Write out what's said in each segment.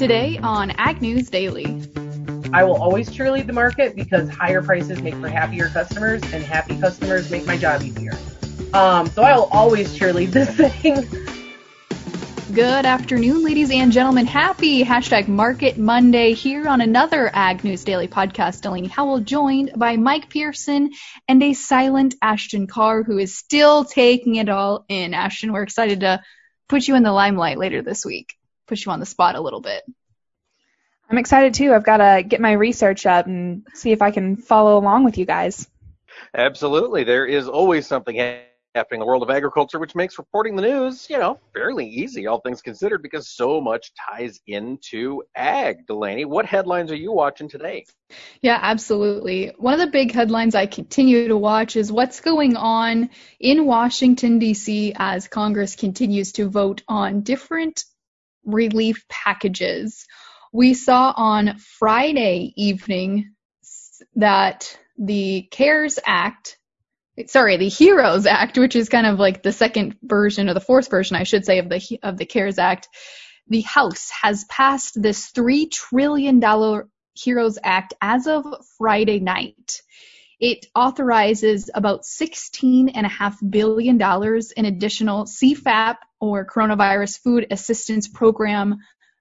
today on Ag News Daily. I will always cheerlead the market because higher prices make for happier customers, and happy customers make my job easier. Um, so I will always cheerlead this thing. Good afternoon, ladies and gentlemen. Happy hashtag Market Monday here on another Ag News Daily podcast. Delaney Howell joined by Mike Pearson and a silent Ashton Carr who is still taking it all in. Ashton, we're excited to put you in the limelight later this week, push you on the spot a little bit. I'm excited too. I've got to get my research up and see if I can follow along with you guys. Absolutely. There is always something happening in the world of agriculture, which makes reporting the news, you know, fairly easy, all things considered, because so much ties into ag. Delaney, what headlines are you watching today? Yeah, absolutely. One of the big headlines I continue to watch is what's going on in Washington, D.C. as Congress continues to vote on different relief packages. We saw on Friday evening that the CARES Act sorry, the HEROES Act, which is kind of like the second version or the fourth version, I should say, of the of the CARES Act. The House has passed this three trillion dollar HEROES Act as of Friday night. It authorizes about $16.5 billion in additional CFAP or coronavirus food assistance program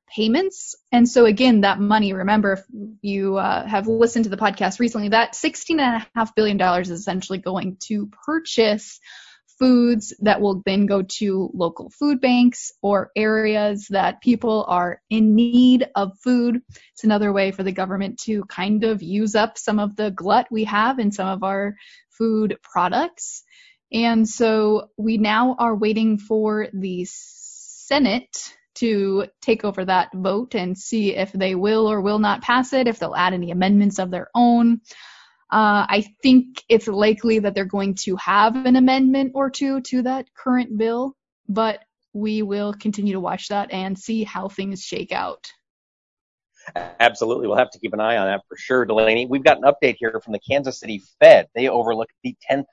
payments. And so again, that money, remember, if you uh, have listened to the podcast recently, that $16.5 billion is essentially going to purchase foods that will then go to local food banks or areas that people are in need of food. It's another way for the government to kind of use up some of the glut we have in some of our food products. And so we now are waiting for the Senate to take over that vote and see if they will or will not pass it, if they'll add any amendments of their own. Uh, I think it's likely that they're going to have an amendment or two to that current bill, but we will continue to watch that and see how things shake out. Absolutely. We'll have to keep an eye on that for sure, Delaney. We've got an update here from the Kansas City Fed. They overlook the 10th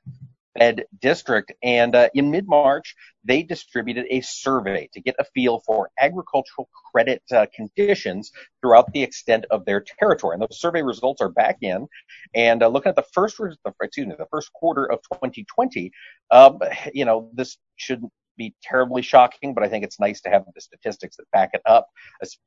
Fed district. And uh, in mid March, they distributed a survey to get a feel for agricultural credit uh, conditions throughout the extent of their territory. And those survey results are back in. And uh, looking at the first, excuse me, the first quarter of 2020, um, you know, this shouldn't be terribly shocking, but I think it's nice to have the statistics that back it up.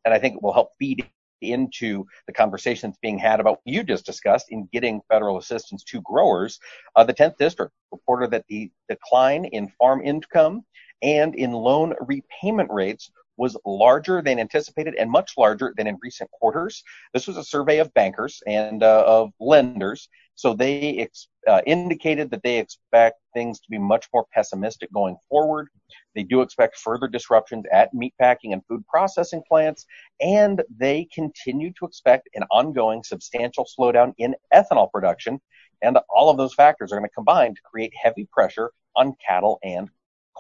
And I think it will help feed into the conversation that's being had about what you just discussed in getting federal assistance to growers. Uh, the 10th district reported that the decline in farm income and in loan repayment rates was larger than anticipated and much larger than in recent quarters. This was a survey of bankers and uh, of lenders. So they indicated that they expect things to be much more pessimistic going forward. They do expect further disruptions at meatpacking and food processing plants, and they continue to expect an ongoing substantial slowdown in ethanol production. And all of those factors are going to combine to create heavy pressure on cattle and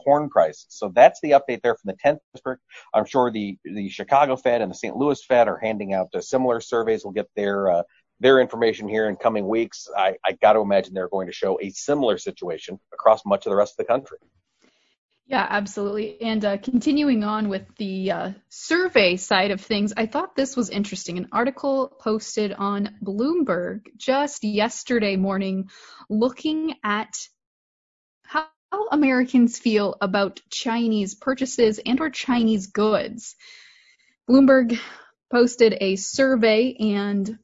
corn prices. So that's the update there from the 10th district. I'm sure the the Chicago Fed and the St. Louis Fed are handing out uh, similar surveys. We'll get their uh, their information here in coming weeks. I, I got to imagine they're going to show a similar situation across much of the rest of the country. Yeah, absolutely. And uh, continuing on with the uh, survey side of things, I thought this was interesting. An article posted on Bloomberg just yesterday morning looking at how Americans feel about Chinese purchases and or Chinese goods. Bloomberg posted a survey and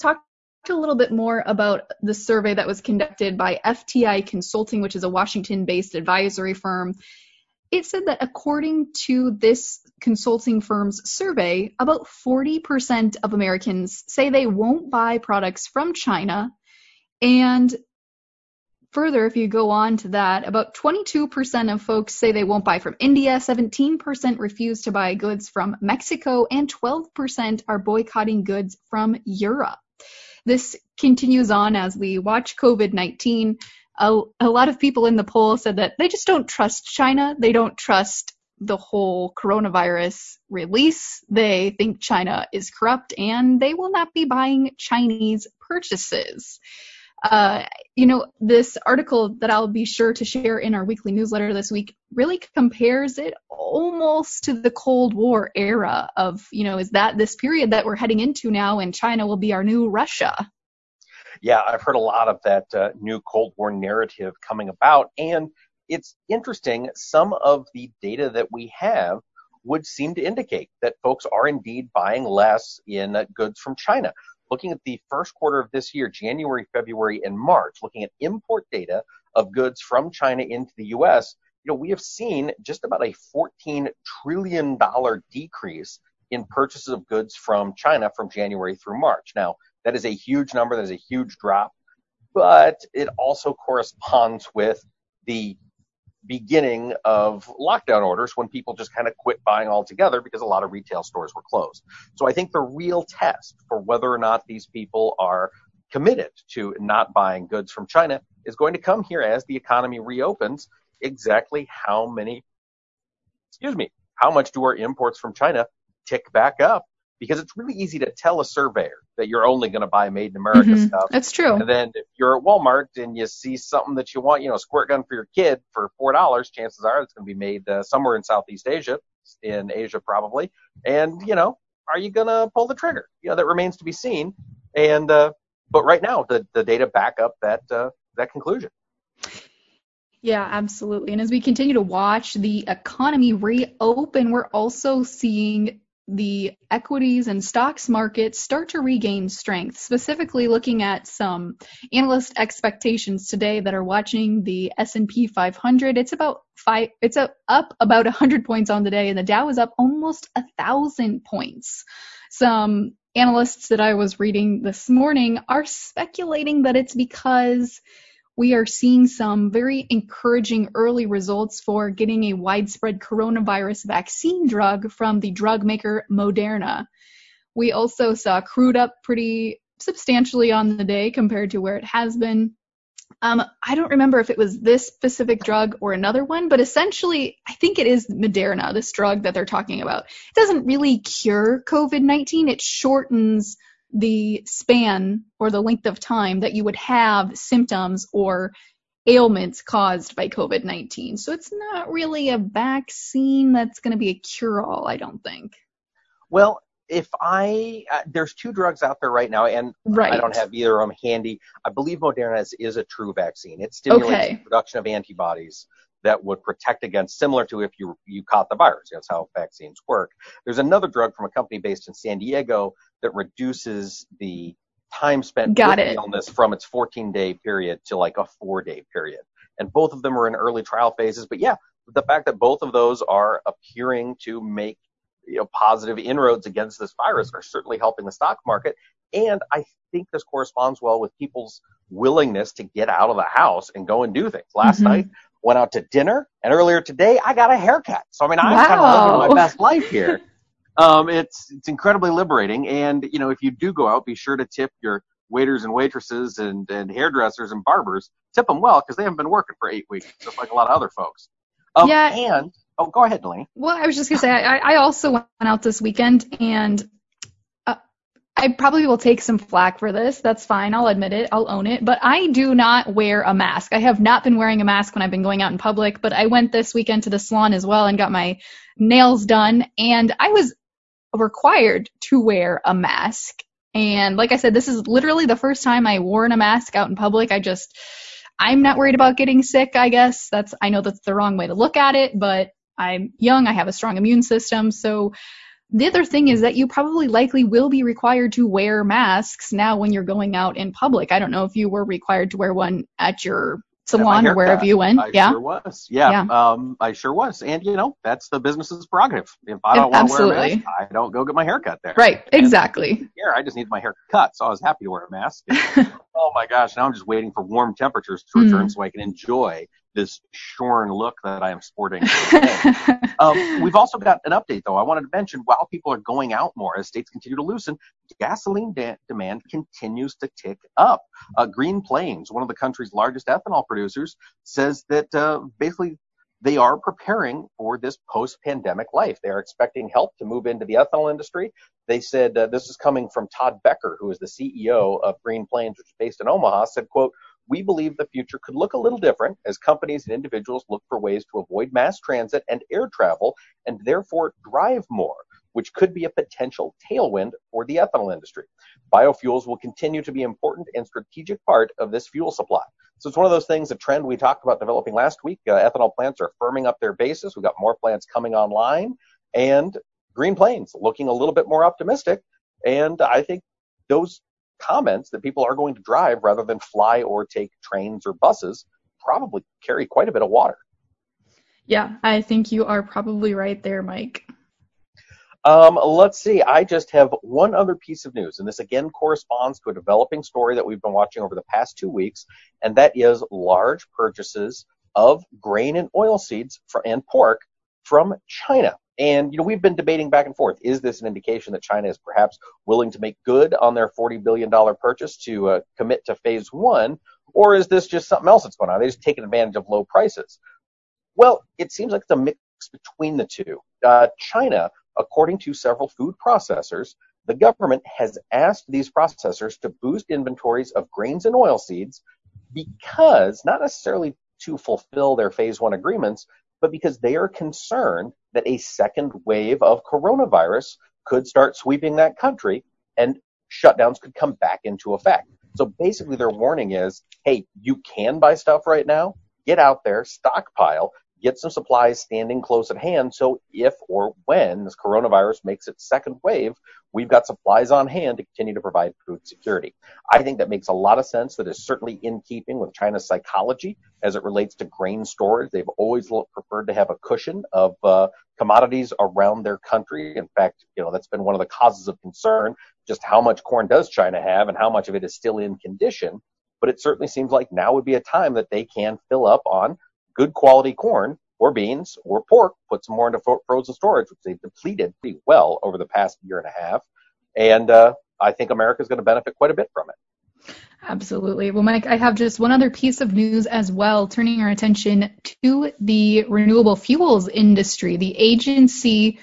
talked a little bit more about the survey that was conducted by FTI Consulting, which is a Washington based advisory firm. It said that according to this consulting firm's survey, about 40% of Americans say they won't buy products from China. And further, if you go on to that, about 22% of folks say they won't buy from India, 17% refuse to buy goods from Mexico, and 12% are boycotting goods from Europe. This continues on as we watch COVID 19. A, a lot of people in the poll said that they just don't trust China. They don't trust the whole coronavirus release. They think China is corrupt and they will not be buying Chinese purchases. Uh, you know, this article that I'll be sure to share in our weekly newsletter this week really compares it almost to the Cold War era of, you know, is that this period that we're heading into now and China will be our new Russia? Yeah, I've heard a lot of that uh, new Cold War narrative coming about. And it's interesting, some of the data that we have would seem to indicate that folks are indeed buying less in uh, goods from China. Looking at the first quarter of this year, January, February, and March, looking at import data of goods from China into the U.S., you know, we have seen just about a $14 trillion decrease in purchases of goods from China from January through March. Now, that is a huge number. That is a huge drop, but it also corresponds with the beginning of lockdown orders when people just kind of quit buying altogether because a lot of retail stores were closed. So I think the real test for whether or not these people are committed to not buying goods from China is going to come here as the economy reopens. Exactly how many, excuse me, how much do our imports from China tick back up? Because it's really easy to tell a surveyor that you're only going to buy made in America Mhm. stuff. That's true. And then if you're at Walmart and you see something that you want, you know, a squirt gun for your kid for four dollars, chances are it's going to be made uh, somewhere in Southeast Asia, in Asia probably. And you know, are you going to pull the trigger? You know, that remains to be seen. And uh, but right now, the the data back up that uh, that conclusion. Yeah, absolutely. And as we continue to watch the economy reopen, we're also seeing the equities and stocks markets start to regain strength, specifically looking at some analyst expectations today that are watching the S&P 500. It's about five, it's up, up about 100 points on the day and the Dow is up almost a thousand points. Some analysts that I was reading this morning are speculating that it's because we are seeing some very encouraging early results for getting a widespread coronavirus vaccine drug from the drug maker Moderna. We also saw crude up pretty substantially on the day compared to where it has been. Um, I don't remember if it was this specific drug or another one, but essentially, I think it is Moderna, this drug that they're talking about. It doesn't really cure COVID 19, it shortens the span or the length of time that you would have symptoms or ailments caused by COVID 19. So it's not really a vaccine that's going to be a cure all, I don't think. Well, if I uh, there's two drugs out there right now, and Right. I don't have either of them handy. I believe Moderna is, is a true vaccine. It stimulates Okay. the production of antibodies that would protect against, similar to if you you caught the virus. That's how vaccines work. There's another drug from a company based in San Diego that reduces the time spent Got with it. the illness from its 14 day period to like a four day period. And both of them are in early trial phases. But yeah, the fact that both of those are appearing to make you know, positive inroads against this virus are certainly helping the stock market. And I think this corresponds well with people's willingness to get out of the house and go and do things. Last Mhm. night, went out to dinner, and earlier today, I got a haircut. So I mean, I'm kind of living my best life here. Um, it's it's incredibly liberating, and you know, if you do go out, be sure to tip your waiters and waitresses and and hairdressers and barbers. Tip them well because they haven't been working for eight weeks, just like a lot of other folks. Um, Yeah. And oh, go ahead, Delaney. Well, I was just gonna say I, I also went out this weekend and I probably will take some flack for this. That's fine. I'll admit it. I'll own it. But I do not wear a mask. I have not been wearing a mask when I've been going out in public. But I went this weekend to the salon as well and got my nails done, and I was required to wear a mask. And like I said, this is literally the first time I worn a mask out in public. I just I'm not worried about getting sick, I guess. That's I know that's the wrong way to look at it, but I'm young, I have a strong immune system, so the other thing is that you probably likely will be required to wear masks now when you're going out in public. I don't know if you were required to wear one at your salon or wherever you went. I yeah. sure was. Yeah, Um, I sure was. And you know, that's the business's prerogative. If I don't want to wear a mask, I don't go get my hair cut there. Right, exactly. Here, I just need my hair cut, so I was happy to wear a mask. oh my gosh, now I'm just waiting for warm temperatures to return Mm. so I can enjoy this shorn look that I am sporting. today. Um, we've also got an update, though. I wanted to mention while people are going out more as states continue to loosen, gasoline da- demand continues to tick up. Uh, Green Plains, one of the country's largest ethanol producers, says that uh, basically they are preparing for this post-pandemic life. They are expecting help to move into the ethanol industry. They said uh, this is coming from Todd Becker, who is the CEO of Green Plains, which is based in Omaha. Said, "quote we believe the future could look a little different as companies and individuals look for ways to avoid mass transit and air travel and therefore drive more which could be a potential tailwind for the ethanol industry. Biofuels will continue to be important and strategic part of this fuel supply. So it's one of those things, a trend we talked about developing last week. Uh, ethanol plants are firming up their bases. We've got more plants coming online, and Green Plains looking a little bit more optimistic. And I think those comments that people are going to drive rather than fly or take trains or buses probably carry quite a bit of water. Yeah, I think you are probably right there, Mike. Um, let's see. I just have one other piece of news, and this again corresponds to a developing story that we've been watching over the past two weeks, and that is large purchases of grain and oil seeds for, and pork from China. And you know, we've been debating back and forth. Is this an indication that China is perhaps willing to make good on their $40 billion purchase to uh, commit to phase one, or is this just something else that's going on? They're just taking advantage of low prices. Well, it seems like it's a mix between the two. Uh, China according to several food processors, the government has asked these processors to boost inventories of grains and oilseeds because, not necessarily to fulfill their phase one agreements, but because they are concerned that a second wave of coronavirus could start sweeping that country and shutdowns could come back into effect. So basically, their warning is hey, you can buy stuff right now, get out there, stockpile, get some supplies standing close at hand. So if or when this coronavirus makes its second wave, we've got supplies on hand to continue to provide food security. I think that makes a lot of sense. That is certainly in keeping with China's psychology as it relates to grain storage. They've always preferred to have a cushion of uh, commodities around their country. In fact, you know, that's been one of the causes of concern, just how much corn does China have and how much of it is still in condition. But it certainly seems like now would be a time that they can fill up on good quality corn or beans or pork, put some more into frozen storage, which they've depleted pretty well over the past year and a half. And uh, I think America is going to benefit quite a bit from it. Absolutely. Well, Mike, I have just one other piece of news as well, turning our attention to the renewable fuels industry. The agency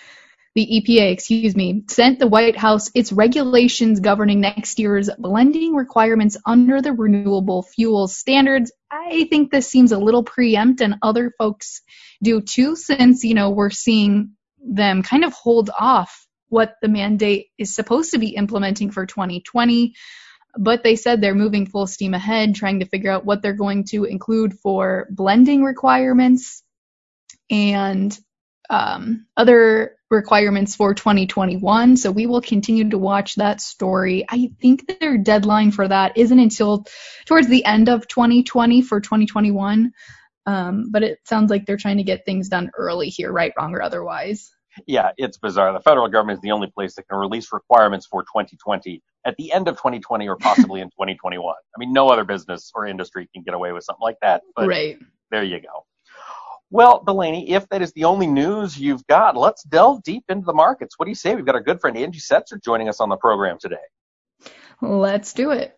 the EPA, excuse me, sent the White House its regulations governing next year's blending requirements under the renewable fuels standards. I think this seems a little preempt and other folks do too, since, you know, we're seeing them kind of hold off what the mandate is supposed to be implementing for 2020. But they said they're moving full steam ahead, trying to figure out what they're going to include for blending requirements and um, other requirements for 2021. So we will continue to watch that story. I think their deadline for that isn't until towards the end of 2020 for 2021. Um, but it sounds like they're trying to get things done early here, right, wrong, or otherwise. Yeah, it's bizarre. The federal government is the only place that can release requirements for 2020 at the end of 2020 or possibly in 2021. I mean, no other business or industry can get away with something like that. But right. there you go. Well, Delaney, if that is the only news you've got, let's delve deep into the markets. What do you say? We've got our good friend Angie Setzer joining us on the program today. Let's do it.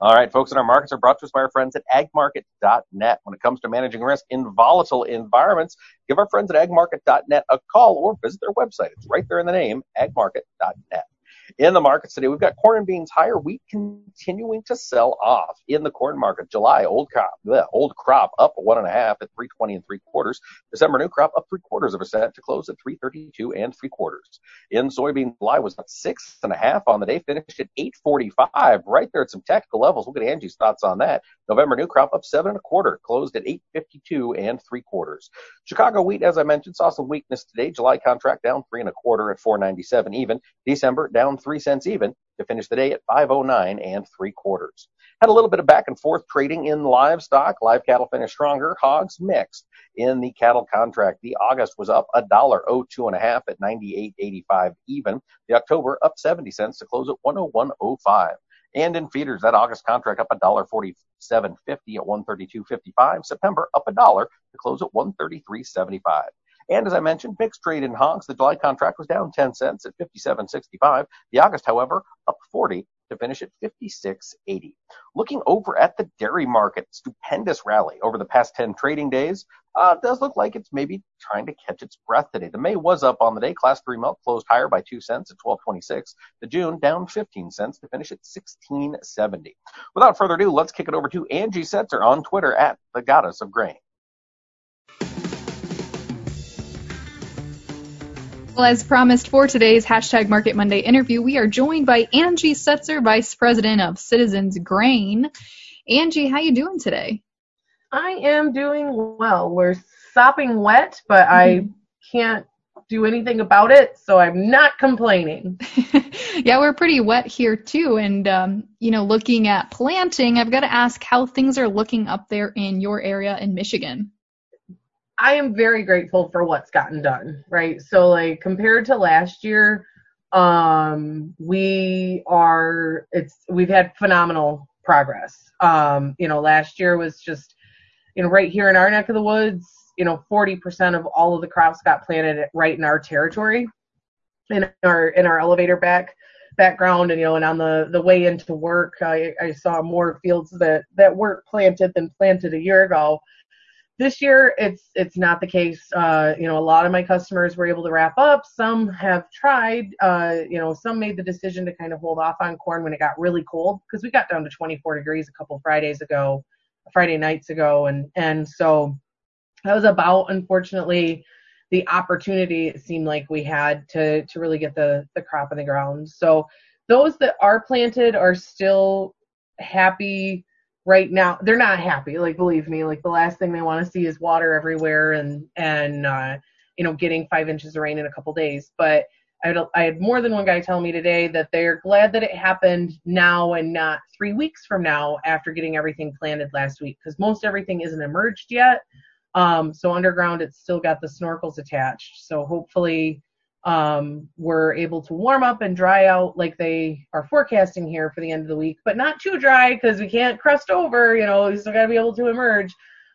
All right, folks, and our markets are brought to us by our friends at agmarket.net. When it comes to managing risk in volatile environments, give our friends at agmarket.net a call or visit their website. It's right there in the name, agmarket.net in the markets today. We've got corn and beans higher, wheat continuing to sell off in the corn market. July old crop, bleh, old crop up one and a half at 320 and three quarters. December new crop up three quarters of a cent to close at 332 and three quarters. In soybean, July was up six and a half on the day, finished at 845, right there at some technical levels. We'll get Angie's thoughts on that. November new crop up seven and a quarter, closed at 852 and three quarters. Chicago wheat, as I mentioned, saw some weakness today. July contract down three and a quarter at 497 even. December three cents even to finish the day at 509 and three quarters. Had a little bit of back and forth trading in livestock. Live cattle finished stronger. Hogs mixed in the cattle contract. The August was up a dollar oh two and a half at 98.85 even. The October up 70 cents to close at 101.05. And in feeders, that August contract up a dollar forty-seven fifty at 132.55. September up a dollar to close at 133.75. And as I mentioned, mixed trade in hogs. The July contract was down 10 cents at 57.65. The August, however, up 40 to finish at 56.80. Looking over at the dairy market, stupendous rally over the past 10 trading days. uh, does look like it's maybe trying to catch its breath today. The May was up on the day. Class 3 milk closed higher by 2 cents at 12.26. The June down 15 cents to finish at 16.70. Without further ado, let's kick it over to Angie Setzer on Twitter at the Goddess of Grain. Well, as promised for today's hashtag Market Monday interview, we are joined by Angie Setzer, Vice President of Citizens Grain. Angie, how you doing today? I am doing well. We're sopping wet, but mm-hmm. I can't do anything about it, so I'm not complaining. yeah, we're pretty wet here too. And, um, you know, looking at planting, I've got to ask how things are looking up there in your area in Michigan. I am very grateful for what's gotten done, right? So like compared to last year, um, we are it's we've had phenomenal progress. Um, you know, last year was just you know right here in our neck of the woods, you know, 40% of all of the crops got planted right in our territory in our in our elevator back background and you know and on the the way into work I, I saw more fields that that weren't planted than planted a year ago this year, it's it's not the case. Uh, you know, a lot of my customers were able to wrap up. Some have tried. Uh, you know, some made the decision to kind of hold off on corn when it got really cold because we got down to 24 degrees a couple Fridays ago, Friday nights ago, and and so that was about unfortunately the opportunity it seemed like we had to to really get the the crop in the ground. So those that are planted are still happy right now they're not happy like believe me like the last thing they want to see is water everywhere and and uh you know getting five inches of rain in a couple days but I had, I had more than one guy tell me today that they're glad that it happened now and not three weeks from now after getting everything planted last week because most everything isn't emerged yet. Um, so underground, it's still got the snorkels attached. So hopefully, um, we're able to warm up and dry out like they are forecasting here for the end of the week, but not too dry because we can't crust over. You know, we still got to be able to emerge.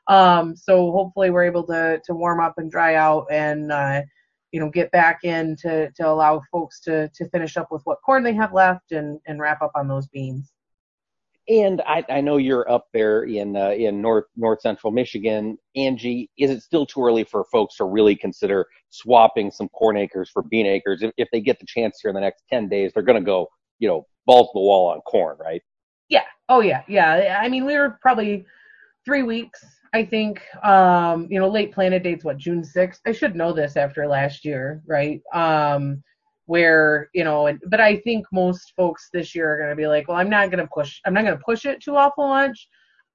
Um, so hopefully we're able to to warm up and dry out and uh, you know get back in to to allow folks to to finish up with what corn they have left and and wrap up on those beans. And I, I know you're up there in uh, in north north central Michigan. Angie, is it still too early for folks to really consider swapping some corn acres for bean acres? If, if they get the chance here in the next ten days, they're going to go, you know, balls to the wall on corn, right? Yeah. Oh yeah. Yeah. I mean, we were probably three weeks. I think, um, you know, late planet dates, what, June 6th? I should know this after last year, right? Um, where you know and, but i think most folks this year are going to be like well i'm not going to push i'm not going to push it too awful much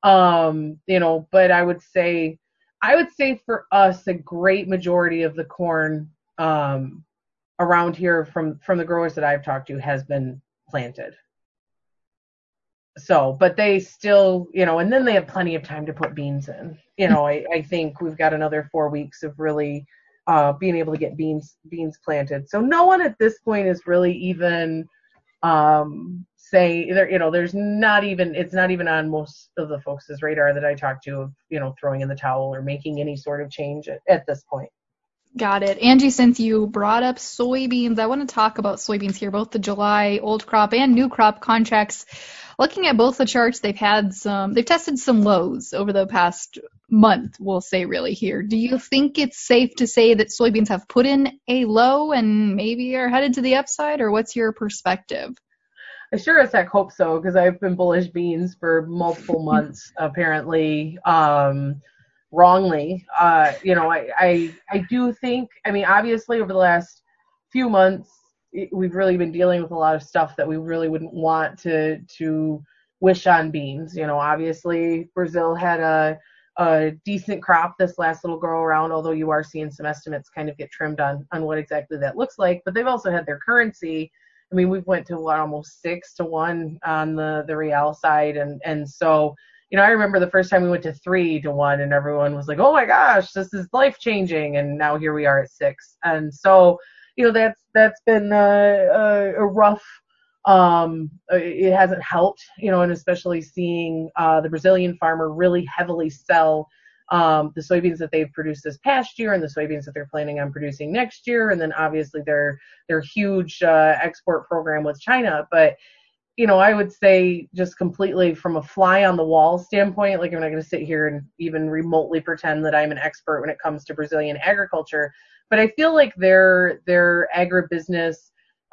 um you know but i would say i would say for us a great majority of the corn um around here from from the growers that i've talked to has been planted. So but they still you know and then they have plenty of time to put beans in. You know i i think we've got another four weeks of really uh, being able to get beans beans planted. So no one at this point is really even um, say there you know there's not even it's not even on most of the folks' radar that I talk to of you know throwing in the towel or making any sort of change at, at this point. Got it. Angie, since you brought up soybeans, I want to talk about soybeans here, both the July old crop and new crop contracts looking at both the charts, they've had some, they've tested some lows over the past month, we'll say really here. Do you think it's safe to say that soybeans have put in a low and maybe are headed to the upside, or what's your perspective? I sure as heck hope so because I've been bullish beans for multiple months apparently. Um, wrongly. Uh, you know, I, I I do think I mean obviously over the last few months we've really been dealing with a lot of stuff that we really wouldn't want to to wish on beans. You know, obviously Brazil had a a decent crop this last little go around, although you are seeing some estimates kind of get trimmed on on what exactly that looks like. But they've also had their currency. I mean, we've went to what almost six to one on the the real side, and and so you know, I remember the first time we went to three to one, and everyone was like, "Oh my gosh, this is life changing!" And now here we are at six, and so you know that's that's been a, a rough um, it hasn't helped, you know, and especially seeing uh, the Brazilian farmer really heavily sell um, the soybeans that they've produced this past year and the soybeans that they're planning on producing next year, and then obviously their their huge uh, export program with China. But you know, I would say just completely from a fly on the wall standpoint, like I'm not going to sit here and even remotely pretend that I'm an expert when it comes to Brazilian agriculture, but I feel like their their agribusiness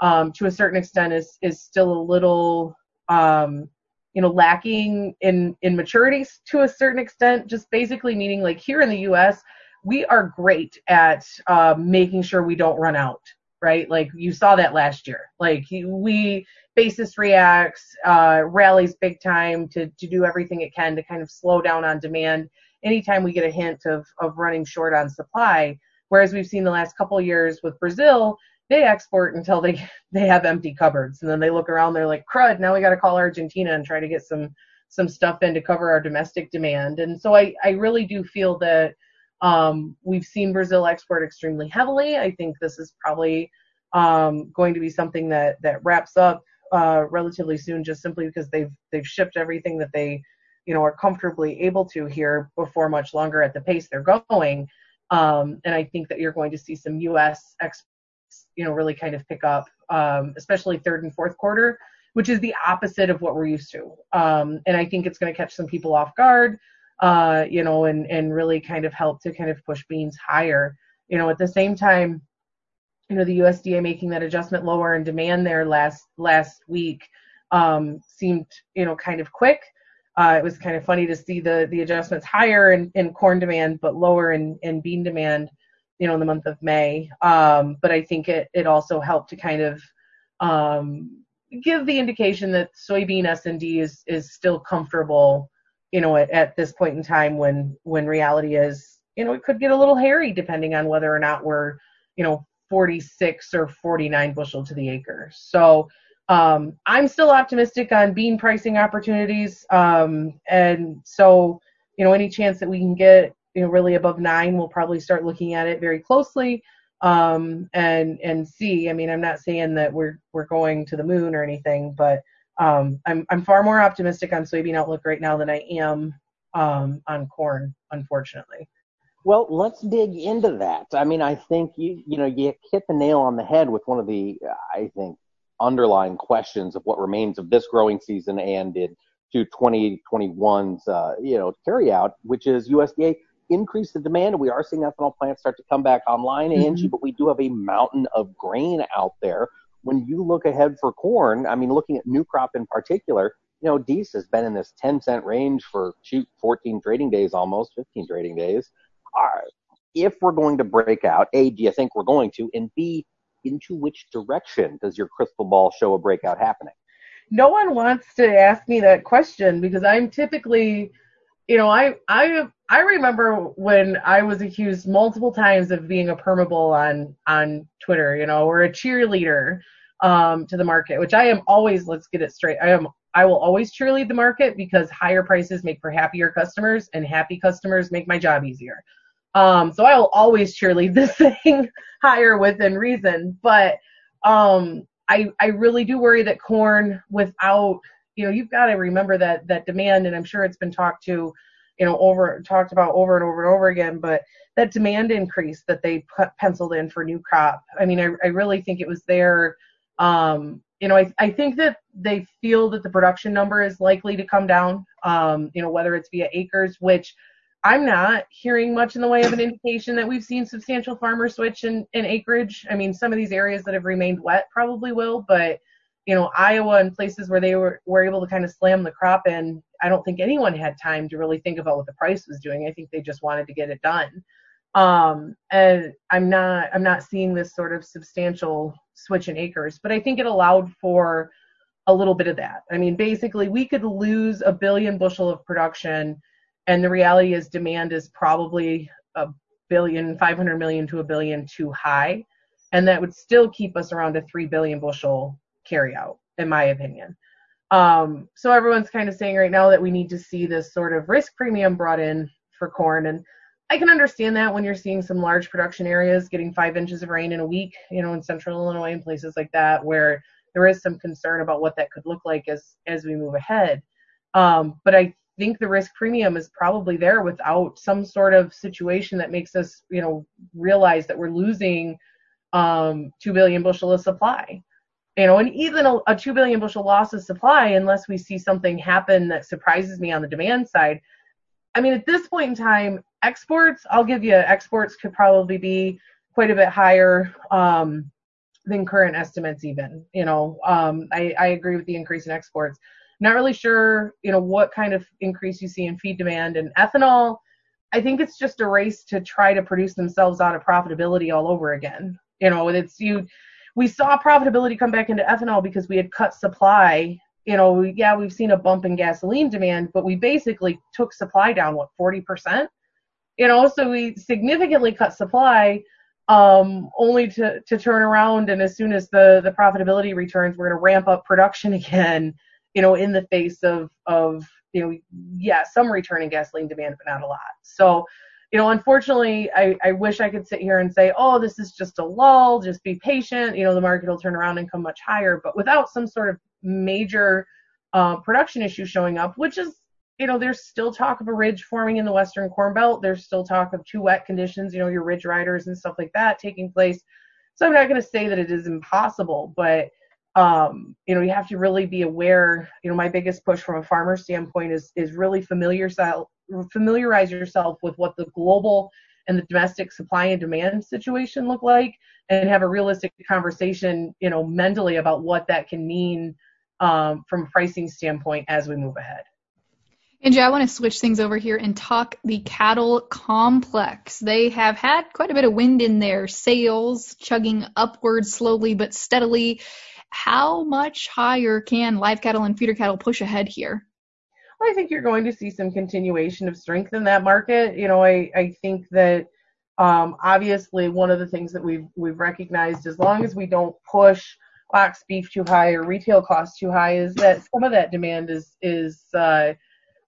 um, to a certain extent is is still a little um, you know lacking in in maturity to a certain extent. Just basically meaning like here in the U.S. we are great at uh, making sure we don't run out right? Like you saw that last year. Like we basis reacts, uh, rallies big time to to do everything it can to kind of slow down on demand. Anytime we get a hint of of running short on supply, whereas we've seen the last couple years with Brazil, they export until they they have empty cupboards, and then they look around, they're like, crud, now we got to call Argentina and try to get some some stuff in to cover our domestic demand. And so I I really do feel that um, we've seen Brazil export extremely heavily. I think this is probably um, going to be something that that wraps up uh, relatively soon, just simply because they've they've shipped everything that they you know are comfortably able to here before much longer at the pace they're going. Um, and I think that you're going to see some U.S. exports, you know, really kind of pick up, um, especially third and fourth quarter, which is the opposite of what we're used to. Um, and I think it's going to catch some people off guard uh, you know, and, and really kind of help to kind of push beans higher. You know, at the same time, you know, the USDA making that adjustment lower in demand there last last week um, seemed, you know, kind of quick. Uh, it was kind of funny to see the the adjustments higher in, in corn demand, but lower in, in bean demand, you know, in the month of May. Um, but I think it it also helped to kind of um, give the indication that soybean S&D is is still comfortable you know, at, at this point in time when when reality is, you know, it could get a little hairy depending on whether or not we're, you know, 46 or 49 bushel to the acre. So um, I'm still optimistic on bean pricing opportunities. Um, and so, you know, any chance that we can get, you know, really above nine, we'll probably start looking at it very closely um, and and see. I mean, I'm not saying that we're we're going to the moon or anything, but um, I'm I'm far more optimistic on soybean outlook right now than I am um, on corn, unfortunately. Well, let's dig into that. I mean, I think you you know you hit the nail on the head with one of the I think underlying questions of what remains of this growing season and in to 2021's uh, you know carryout, which is USDA increase the demand. We are seeing ethanol plants start to come back online, mm-hmm. Angie, but we do have a mountain of grain out there when you look ahead for corn, I mean, looking at new crop in particular, you know, Dees has been in this 10 cent range for shoot 14 trading days, almost 15 trading days. Uh, if we're going to break out, A, do you think we're going to? And B, into which direction does your crystal ball show a breakout happening? No one wants to ask me that question because I'm typically, you know, I I I remember when I was accused multiple times of being a permabull on on Twitter, you know, or a cheerleader um, to the market, which I am always. Let's get it straight. I am. I will always cheerlead the market because higher prices make for happier customers, and happy customers make my job easier. Um, so I will always cheerlead this thing higher within reason. But um, I I really do worry that corn without you know you've got to remember that that demand, and I'm sure it's been talked to you know over talked about over and over and over again but that demand increase that they put penciled in for new crop i mean i, I really think it was there um, you know, I, I think that they feel that the production number is likely to come down, um, you know, whether it's via acres, which I'm not hearing much in the way of an indication that we've seen substantial farmer switch in, in acreage. I mean, some of these areas that have remained wet probably will, but you know, Iowa and places where they were, were able to kind of slam the crop in, I don't think anyone had time to really think about what the price was doing. I think they just wanted to get it done. Um, and I'm not I'm not seeing this sort of substantial switch in acres, but I think it allowed for a little bit of that. I mean, basically, we could lose a billion bushel of production, and the reality is demand is probably a billion, 500 million to a billion too high, and that would still keep us around a three billion bushel carryout, in my opinion. Um, so everyone's kind of saying right now that we need to see this sort of risk premium brought in for corn, and I can understand that when you're seeing some large production areas getting five inches of rain in a week, you know, in central Illinois and places like that, where there is some concern about what that could look like as as we move ahead. Um, but I think the risk premium is probably there without some sort of situation that makes us, you know, realize that we're losing um, two billion bushel of supply. You know, and even a, a 2 billion bushel loss of supply, unless we see something happen that surprises me on the demand side. I mean, at this point in time, exports, I'll give you exports could probably be quite a bit higher um, than current estimates, even. You know, um, I, I agree with the increase in exports. Not really sure, you know, what kind of increase you see in feed demand and ethanol. I think it's just a race to try to produce themselves out of profitability all over again. You know, it's you. We saw profitability come back into ethanol because we had cut supply. You know, yeah, we've seen a bump in gasoline demand, but we basically took supply down what 40%. You know, so we significantly cut supply um, only to, to turn around and as soon as the, the profitability returns, we're going to ramp up production again, you know, in the face of, of, you know, yeah, some return in gasoline demand, but not a lot. So, you know, unfortunately, I, I wish I could sit here and say, oh, this is just a lull, just be patient, you know, the market will turn around and come much higher, but without some sort of major uh, production issue showing up, which is you know, there's still talk of a ridge forming in the Western Corn Belt. There's still talk of too wet conditions, you know, your ridge riders and stuff like that taking place. So I'm not going to say that it is impossible, but um, you know, you have to really be aware. You know, my biggest push from a farmer standpoint is is really familiar familiarize yourself with what the global and the domestic supply and demand situation look like, and have a realistic conversation, you know, mentally about what that can mean um, from a pricing standpoint as we move ahead. Angie, I want to switch things over here and talk the cattle complex. They have had quite a bit of wind in their sails, chugging upward slowly but steadily. How much higher can live cattle and feeder cattle push ahead here? Well, I think you're going to see some continuation of strength in that market. You know, I, I think that um, obviously one of the things that we've we've recognized as long as we don't push box beef too high or retail costs too high is that some of that demand is is uh,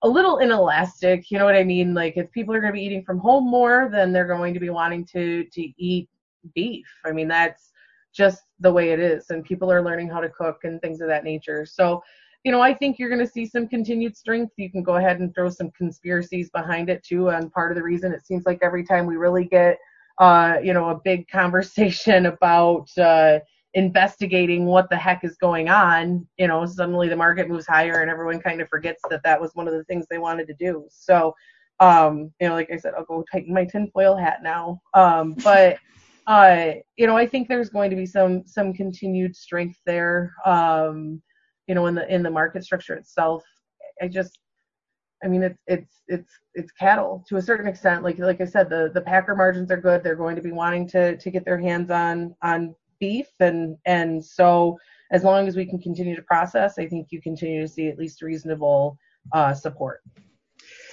a little inelastic. You know what I mean? Like if people are going to be eating from home more, then they're going to be wanting to to eat beef. I mean that's just the way it is, and people are learning how to cook and things of that nature. So, you know, I think you're going to see some continued strength. You can go ahead and throw some conspiracies behind it too. And part of the reason it seems like every time we really get, uh, you know, a big conversation about uh, investigating what the heck is going on, you know, suddenly the market moves higher and everyone kind of forgets that that was one of the things they wanted to do. So, um, you know, like I said, I'll go tighten my tinfoil hat now. Um, but, uh, you know, I think there's going to be some, some continued strength there, um, you know, in the, in the market structure itself. I just, I mean, it's, it's, it's, it's cattle to a certain extent. Like, like I said, the, the packer margins are good. They're going to be wanting to, to get their hands on, on beef and and so as long as we can continue to process i think you continue to see at least reasonable uh, support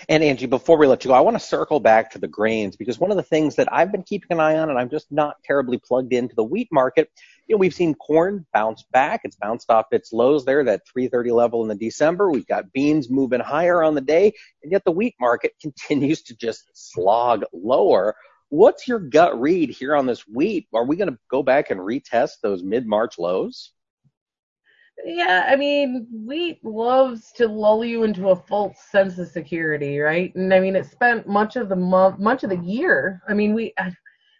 and Angie, before we let you go, I want to circle back to the grains because one of the things that I've been keeping an eye on, and I'm just not terribly plugged into the wheat market. You know, we've seen corn bounce back. It's bounced off its lows there, that 330 level in the December. We've got beans moving higher on the day, and yet the wheat market continues to just slog lower. What's your gut read here on this wheat? Are we going to go back and retest those mid March lows? Yeah, I mean, wheat loves to lull you into a false sense of security, right? And I mean, it spent much of the month, much of the year. I mean, we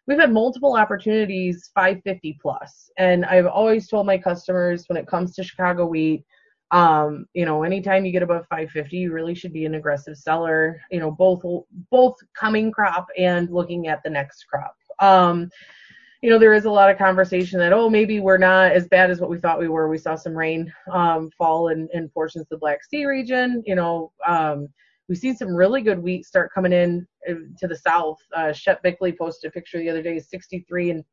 we've had multiple opportunities 550 plus, and I've always told my customers when it comes to Chicago wheat, um, you know, anytime you get above 550, you really should be an aggressive seller. You know, both both coming crop and looking at the next crop. Um, you know, there is a lot of conversation that oh maybe we're not as bad as what we thought we were. We saw some rain um, fall in, in portions of the Black Sea region. You know, um, we've seen some really good wheat start coming in uh, to the south. Uh, Shep Bickley posted a picture the other day, 63 and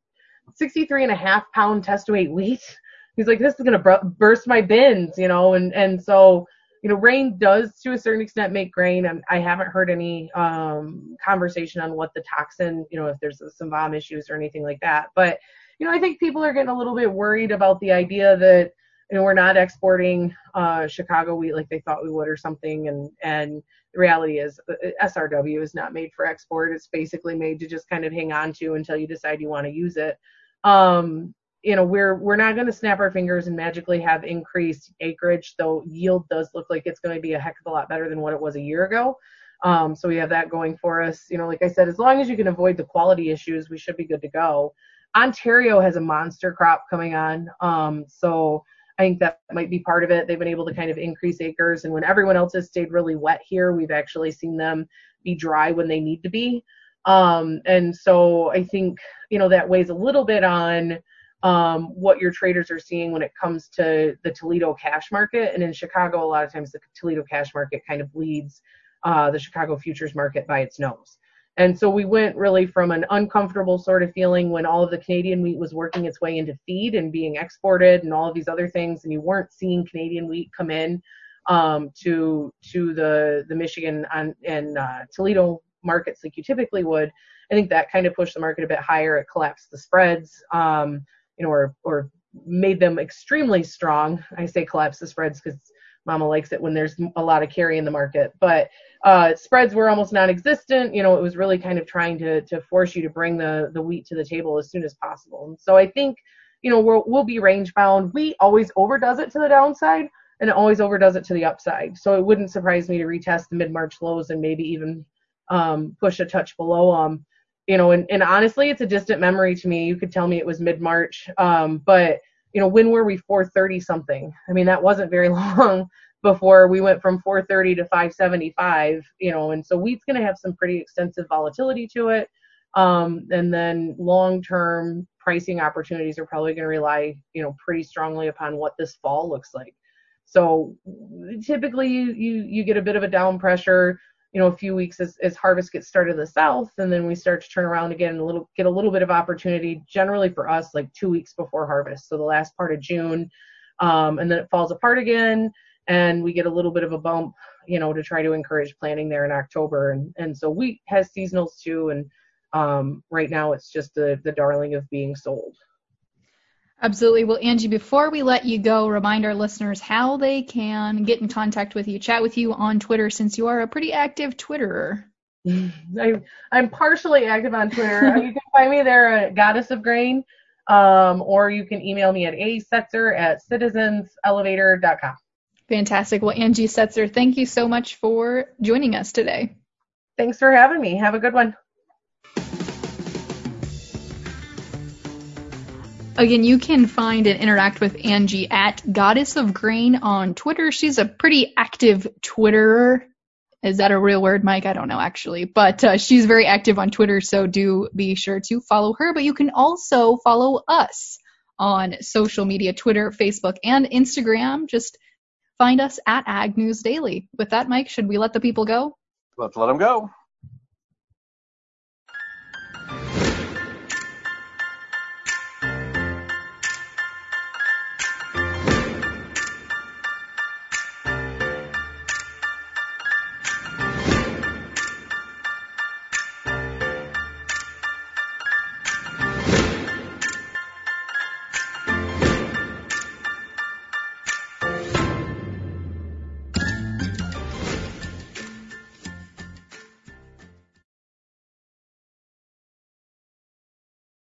63 and a half pound test weight wheat he's like, this is gonna br- burst my bins, you know, and and so you know, rain does to a certain extent make grain. And I haven't heard any um, conversation on what the toxin, you know, if there's some vom issues or anything like that. But you know, I think people are getting a little bit worried about the idea that you know we're not exporting uh, Chicago wheat like they thought we would or something. And and the reality is uh, SRW is not made for export. It's basically made to just kind of hang on to until you decide you want to use it. Um, you know we're we're not going to snap our fingers and magically have increased acreage though yield does look like it's going to be a heck of a lot better than what it was a year ago Um, so we have that going for us. You know, like I said, as long as you can avoid the quality issues, we should be good to go. Ontario has a monster crop coming on. Um, so I think that might be part of it. They've been able to kind of increase acres, and when everyone else has stayed really wet here, we've actually seen them be dry when they need to be. Um, and so I think you know that weighs a little bit on um, what your traders are seeing when it comes to the Toledo cash market. And in Chicago, a lot of times the Toledo cash market kind of leads uh, the Chicago futures market by its nose. And so we went really from an uncomfortable sort of feeling when all of the Canadian wheat was working its way into feed and being exported and all of these other things, and you weren't seeing Canadian wheat come in um, to to the the Michigan on, and uh, Toledo markets like you typically would. I think that kind of pushed the market a bit higher. It collapsed the spreads, um, you know, or or made them extremely strong. I say collapse the spreads because Mama likes it when there's a lot of carry in the market, but uh, spreads were almost non-existent. You know, it was really kind of trying to to force you to bring the the wheat to the table as soon as possible. And so I think, you know, we'll we'll be range bound. Wheat always overdoes it to the downside, and it always overdoes it to the upside. So it wouldn't surprise me to retest the mid-March lows and maybe even um, push a touch below them. You know, and, and honestly, it's a distant memory to me. You could tell me it was mid-March, um, but you know, when were we 430 something? I mean, that wasn't very long before we went from 430 to 575, you know, and so wheat's going to have some pretty extensive volatility to it. Um, and then long-term pricing opportunities are probably going to rely, you know, pretty strongly upon what this fall looks like. So typically you, you, you get a bit of a down pressure, you know, a few weeks as, as harvest gets started in the south, and then we start to turn around again and a little get a little bit of opportunity. Generally for us, like two weeks before harvest, so the last part of June, um, and then it falls apart again and we get a little bit of a bump, you know, to try to encourage planting there in October. And and so wheat has seasonals too, and um, right now it's just the the darling of being sold. Absolutely. Well, Angie, before we let you go, remind our listeners how they can get in contact with you, chat with you on Twitter, since you are a pretty active Twitterer. I, I'm partially active on Twitter. you can find me there at Goddess of Grain, um, or you can email me at asetzer at citizenselevator.com. Fantastic. Well, Angie Setzer, thank you so much for joining us today. Thanks for having me. Have a good one. Again, you can find and interact with Angie at Goddess of Grain on Twitter. She's a pretty active Twitterer. Is that a real word, Mike? I don't know actually, but uh, she's very active on Twitter, so do be sure to follow her. But you can also follow us on social media Twitter, Facebook, and Instagram. Just find us at Ag News Daily. With that, Mike, should we let the people go? Let's let them go.